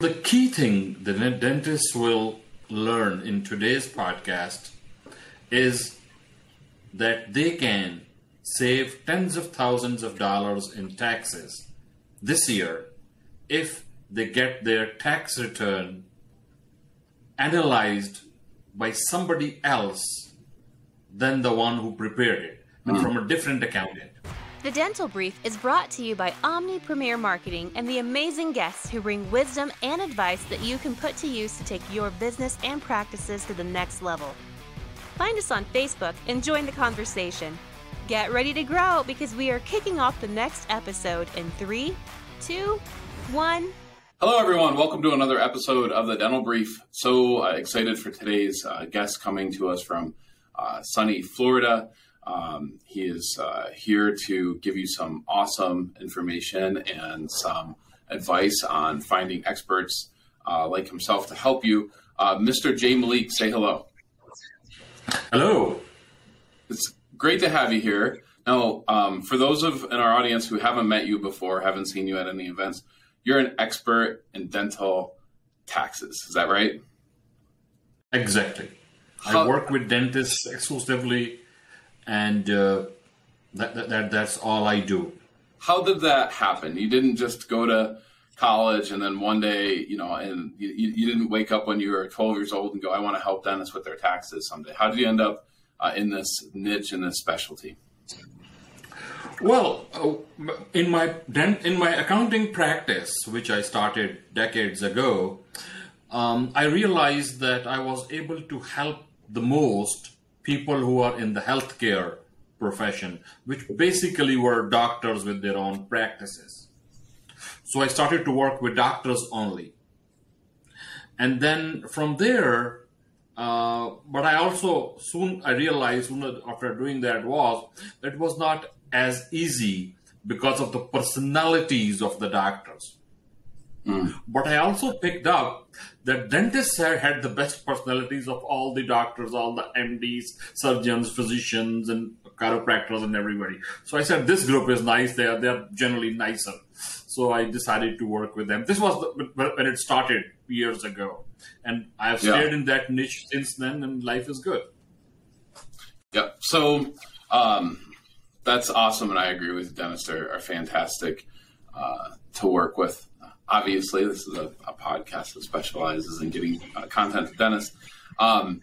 The key thing the dentists will learn in today's podcast is that they can save tens of thousands of dollars in taxes this year if they get their tax return analyzed by somebody else than the one who prepared it and mm. from a different accountant. The Dental Brief is brought to you by Omni Premier Marketing and the amazing guests who bring wisdom and advice that you can put to use to take your business and practices to the next level. Find us on Facebook and join the conversation. Get ready to grow because we are kicking off the next episode in three, two, one. Hello, everyone. Welcome to another episode of the Dental Brief. So uh, excited for today's uh, guest coming to us from uh, sunny Florida. Um, he is uh, here to give you some awesome information and some advice on finding experts uh, like himself to help you. Uh, Mr. Jay Malik, say hello. Hello. It's great to have you here. Now, um, for those of in our audience who haven't met you before, haven't seen you at any events, you're an expert in dental taxes. Is that right? Exactly. How, I work with dentists exclusively and uh, that, that, that that's all I do. How did that happen? You didn't just go to college and then one day, you know, and you, you didn't wake up when you were 12 years old and go, I want to help dentists with their taxes someday. How did you end up uh, in this niche in this specialty? Well, uh, in my in my accounting practice, which I started decades ago, um, I realized that I was able to help the most people who are in the healthcare profession, which basically were doctors with their own practices. So I started to work with doctors only. And then from there, uh, but I also soon I realized soon after doing that was that it was not as easy because of the personalities of the doctors. Mm. But I also picked up that dentists had the best personalities of all the doctors, all the MDs, surgeons, physicians, and chiropractors, and everybody. So I said, this group is nice. They are, they are generally nicer. So I decided to work with them. This was the, when it started years ago. And I've stayed yeah. in that niche since then, and life is good. Yeah. So um, that's awesome. And I agree with you. Dentists are, are fantastic uh, to work with obviously this is a, a podcast that specializes in getting uh, content to dentists. Um,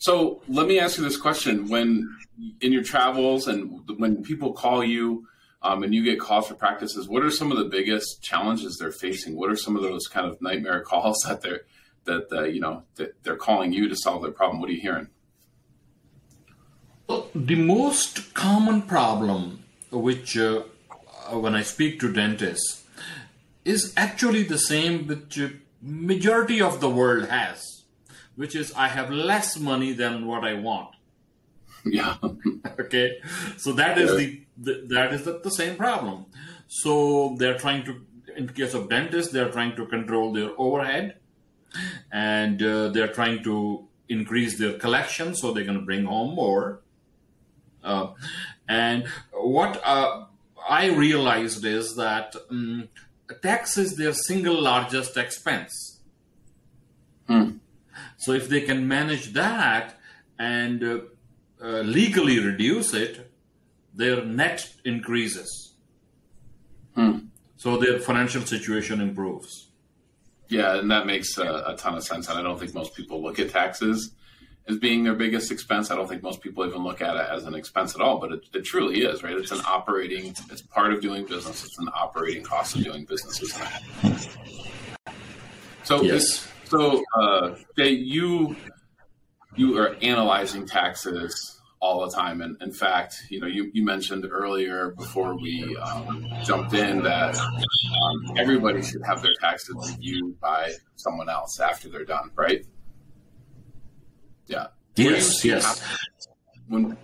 so let me ask you this question: When in your travels and when people call you um, and you get calls for practices, what are some of the biggest challenges they're facing? What are some of those kind of nightmare calls that they're that uh, you know that they're calling you to solve their problem? What are you hearing? The most common problem, which uh, when I speak to dentists, is actually the same which majority of the world has, which is I have less money than what I want. Yeah. okay. So that is yeah. the, the, that is the, the same problem. So they're trying to, in case of dentists, they're trying to control their overhead, and uh, they're trying to increase their collection, so they're going to bring home more. Uh, and what uh, I realized is that um, tax is their single largest expense. Hmm. So if they can manage that and uh, uh, legally reduce it, their net increases. Hmm. So their financial situation improves. Yeah, and that makes a, a ton of sense. And I don't think most people look at taxes as being their biggest expense. I don't think most people even look at it as an expense at all, but it, it truly is, right? It's an operating, it's part of doing business. It's an operating cost of doing business, isn't it? So, yes. so, uh, Jay, you, you are analyzing taxes all the time. And in fact, you know, you, you mentioned earlier before we um, jumped in that um, everybody should have their taxes reviewed by someone else after they're done, right? Yeah. Yes. Yes. When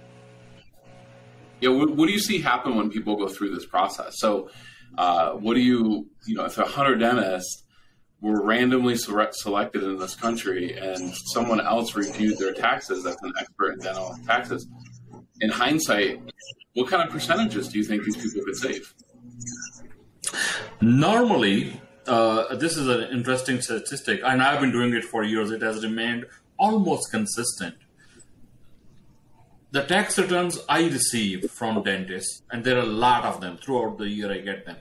yeah, what, what, do you see happen when people go through this process? So, uh, what do you you know if a hundred dentists were randomly selected in this country and someone else reviewed their taxes that's an expert in dental taxes in hindsight what kind of percentages do you think these people could save normally uh, this is an interesting statistic, and I've been doing it for years. It has remained almost consistent. The tax returns I receive from dentists, and there are a lot of them throughout the year, I get them.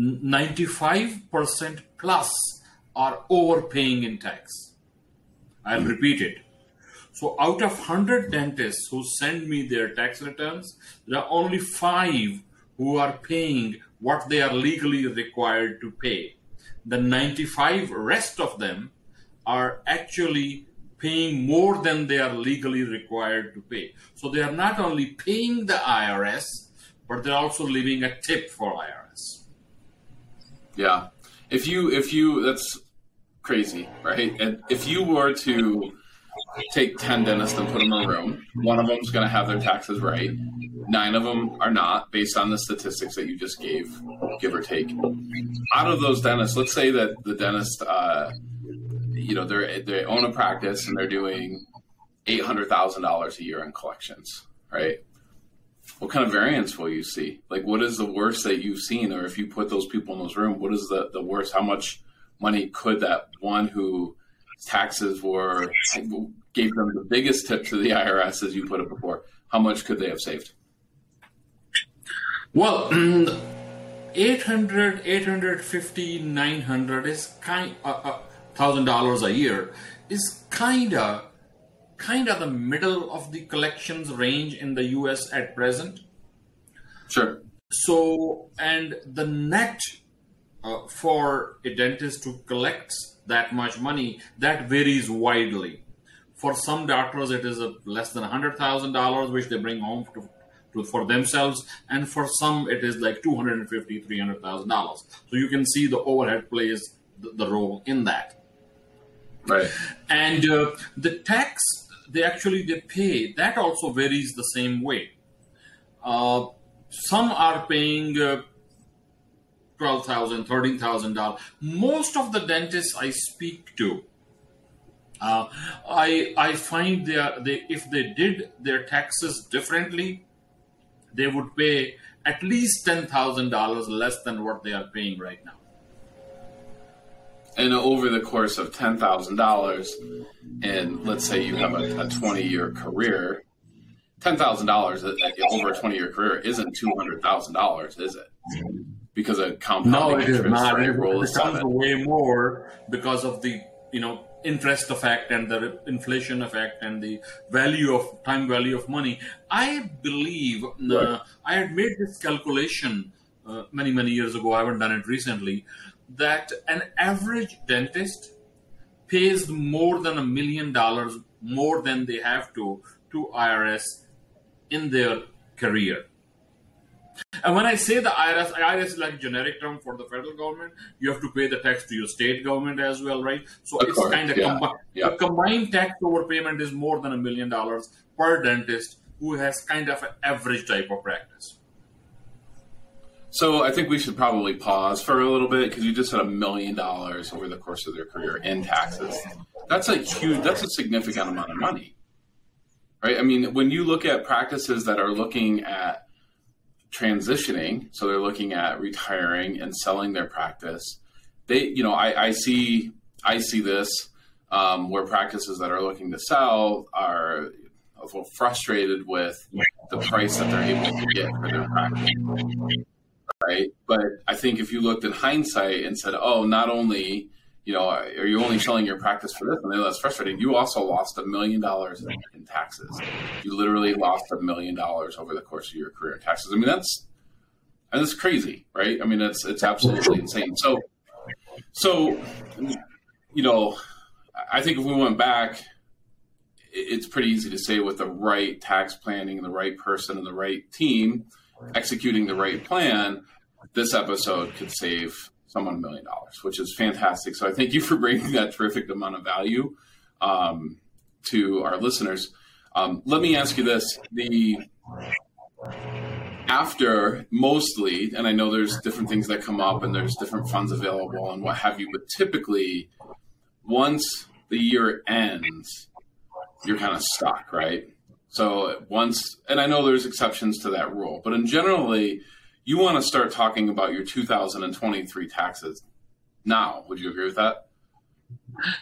95% plus are overpaying in tax. I'll repeat it. So, out of 100 dentists who send me their tax returns, there are only five who are paying what they are legally required to pay. The 95 rest of them are actually paying more than they are legally required to pay. So they are not only paying the IRS, but they're also leaving a tip for IRS. Yeah. If you if you that's crazy, right? And if you were to take 10 dentists and put them in a room, one of them's going to have their taxes right. Nine of them are not based on the statistics that you just gave, give or take. Out of those dentists, let's say that the dentist uh, you know they they own a practice and they're doing eight hundred thousand dollars a year in collections, right? What kind of variance will you see? Like, what is the worst that you've seen, or if you put those people in those rooms, what is the the worst? How much money could that one who taxes were gave them the biggest tip to the IRS, as you put it before? How much could they have saved? Well. 800 850 900 is kind uh, uh, thousand dollars a year is kinda kinda the middle of the collections range in the US at present. Sure. So and the net uh, for a dentist to collect that much money that varies widely. For some doctors, it is a less than hundred thousand dollars, which they bring home to, to, for themselves, and for some, it is like two hundred and fifty, three hundred thousand dollars. So you can see the overhead plays the, the role in that. Right. And uh, the tax they actually they pay that also varies the same way. Uh, some are paying uh, twelve thousand, thirteen thousand dollars. Most of the dentists I speak to, uh, I I find they are they if they did their taxes differently, they would pay at least ten thousand dollars less than what they are paying right now and over the course of ten thousand dollars, and let's say you have a, a twenty year career, ten thousand dollars over a twenty year career isn't two hundred thousand dollars, is it? Because a compounding no, it is not. Right, it, it becomes way more because of the you know interest effect and the inflation effect and the value of time value of money. I believe uh, I had made this calculation uh, many many years ago. I haven't done it recently that an average dentist pays more than a million dollars more than they have to to IRS in their career. And when I say the IRS, IRS is like a generic term for the federal government. You have to pay the tax to your state government as well, right? So of it's course. kind of yeah. Combi- yeah. the combined tax overpayment is more than a million dollars per dentist who has kind of an average type of practice. So I think we should probably pause for a little bit because you just said a million dollars over the course of their career in taxes. That's a huge, that's a significant amount of money, right? I mean, when you look at practices that are looking at transitioning, so they're looking at retiring and selling their practice, they, you know, I, I see, I see this um, where practices that are looking to sell are frustrated with the price that they're able to get for their practice right? But I think if you looked in hindsight and said, "Oh, not only you know are you only selling your practice for this," and then that's frustrating. You also lost a million dollars in taxes. You literally lost a million dollars over the course of your career in taxes. I mean, that's and that's crazy, right? I mean, it's it's absolutely insane. So, so you know, I think if we went back. It's pretty easy to say with the right tax planning the right person and the right team, executing the right plan, this episode could save someone a million dollars, which is fantastic. So I thank you for bringing that terrific amount of value um, to our listeners. Um, let me ask you this: the after mostly, and I know there's different things that come up, and there's different funds available, and what have you, but typically, once the year ends, you're kind of stuck, right? So once, and I know there's exceptions to that rule, but in generally, you want to start talking about your 2023 taxes now. Would you agree with that?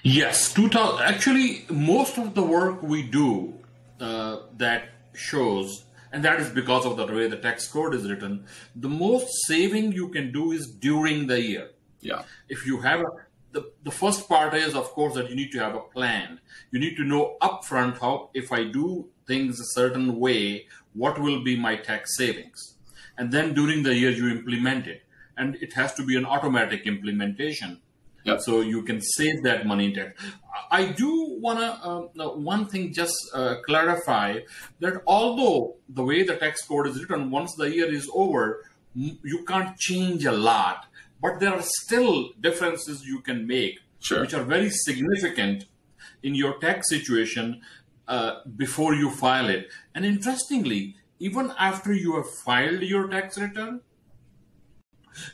Yes, 2000. Actually, most of the work we do uh, that shows, and that is because of the way the tax code is written, the most saving you can do is during the year. Yeah. If you have a, the, the first part is, of course, that you need to have a plan. You need to know upfront how, if I do things a certain way, what will be my tax savings. And then during the year, you implement it. And it has to be an automatic implementation Yep. so you can save that money in tax. I do want to uh, one thing just uh, clarify that although the way the tax code is written, once the year is over, you can't change a lot, but there are still differences you can make, Sure. which are very significant in your tax situation uh, before you file it. And interestingly, even after you have filed your tax return,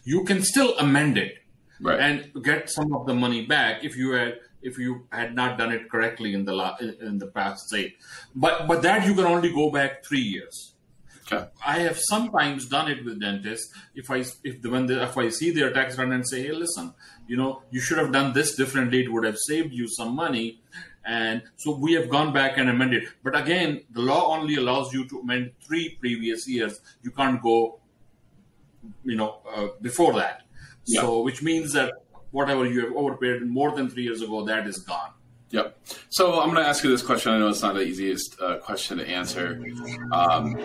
you can still amend it Right. and get some of the money back if you had if you had not done it correctly in the la- in the past say. But but that you can only go back 3 years. Okay. i have sometimes done it with dentists. If i if the, when the, if i see their tax return and say hey listen you know you should have done this differently. It would have saved you some money and so we have gone back and amended. But again the law only allows you to amend three previous years. You can't go you know uh, before that. Yeah. so which means that whatever you have overpaid more than three years ago that is gone Yep. So I'm going to ask you this question. I know it's not the easiest uh, question to answer. Um,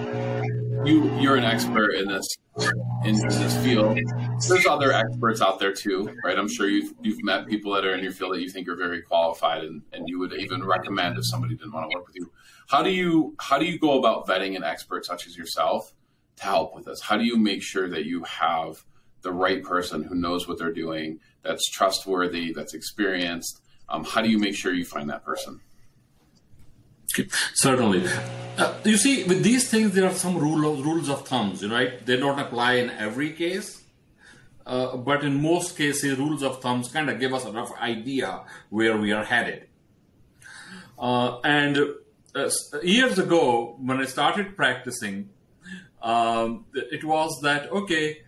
you you're an expert in this in this field. There's other experts out there too, right? I'm sure you've you've met people that are in your field that you think are very qualified, and, and you would even recommend if somebody didn't want to work with you. How do you how do you go about vetting an expert such as yourself to help with this? How do you make sure that you have the right person who knows what they're doing, that's trustworthy, that's experienced? Um, how do you make sure you find that person? certainly. Uh, you see with these things there are some rule of, rules of thumbs right? They don't apply in every case uh, but in most cases rules of thumbs kind of give us a rough idea where we are headed. Uh, and uh, years ago when i started practicing um, it was that okay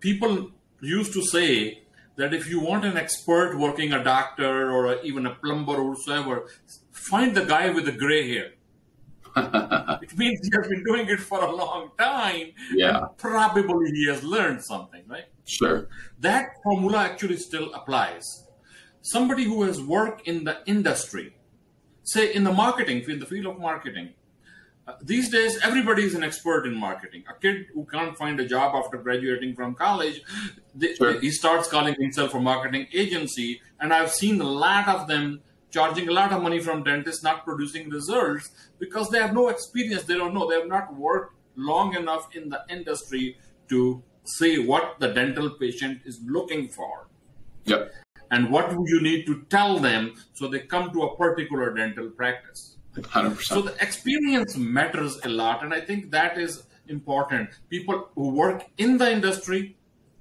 people used to say that if you want an expert working a doctor or a, even a plumber or whosoever, find the guy with the gray hair. it means he has been doing it for a long time. Yeah. And probably he has learned something, right? Sure. That formula actually still applies. Somebody who has worked in the industry, say in the marketing, in the field of marketing, Uh, these days everybody is an expert in marketing. A kid who can't find a job after graduating from college, they, Sure. he starts calling himself a marketing agency, and I've seen a lot of them charging a lot of money from dentists not producing results because they have no experience. They don't know. They have not worked long enough in the industry to see what the dental patient is looking for Yep. and what do you need to tell them so they come to a particular dental practice. Hundred So the experience matters a lot, and I think that is important. People who work in the industry,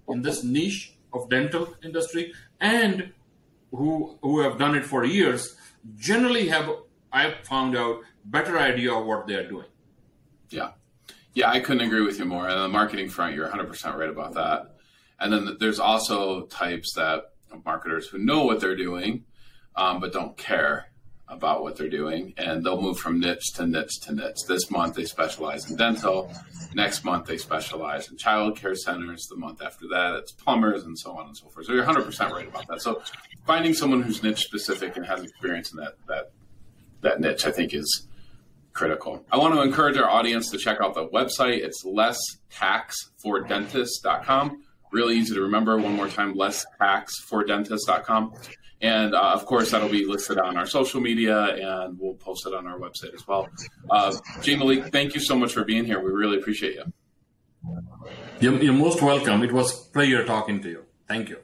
in this niche of dental industry, and who who have done it for years, generally have I've found out better idea of what they are doing. Yeah. Yeah, I couldn't agree with you more. And on the marketing front, you're 100% right about that. And then there's also types that of marketers who know what they're doing, um, but don't care about what they're doing. And they'll move from niche to niche to niche. This month, they specialize in dental. Next month, they specialize in child care centers. The month after that, it's plumbers and so on and so forth. So you're 100% right about that. So finding someone who's niche specific and has experience in that, that, that niche, I think is critical. I want to encourage our audience to check out the website. It's lesstaxfordentist.com. Really easy to remember. One more time, lesstaxfordentist.com. And uh, of course, that'll be listed on our social media and we'll post it on our website as well. Uh, Jay Malik, thank you so much for being here. We really appreciate you. You're, you're most welcome. It was pleasure talking to you. Thank you.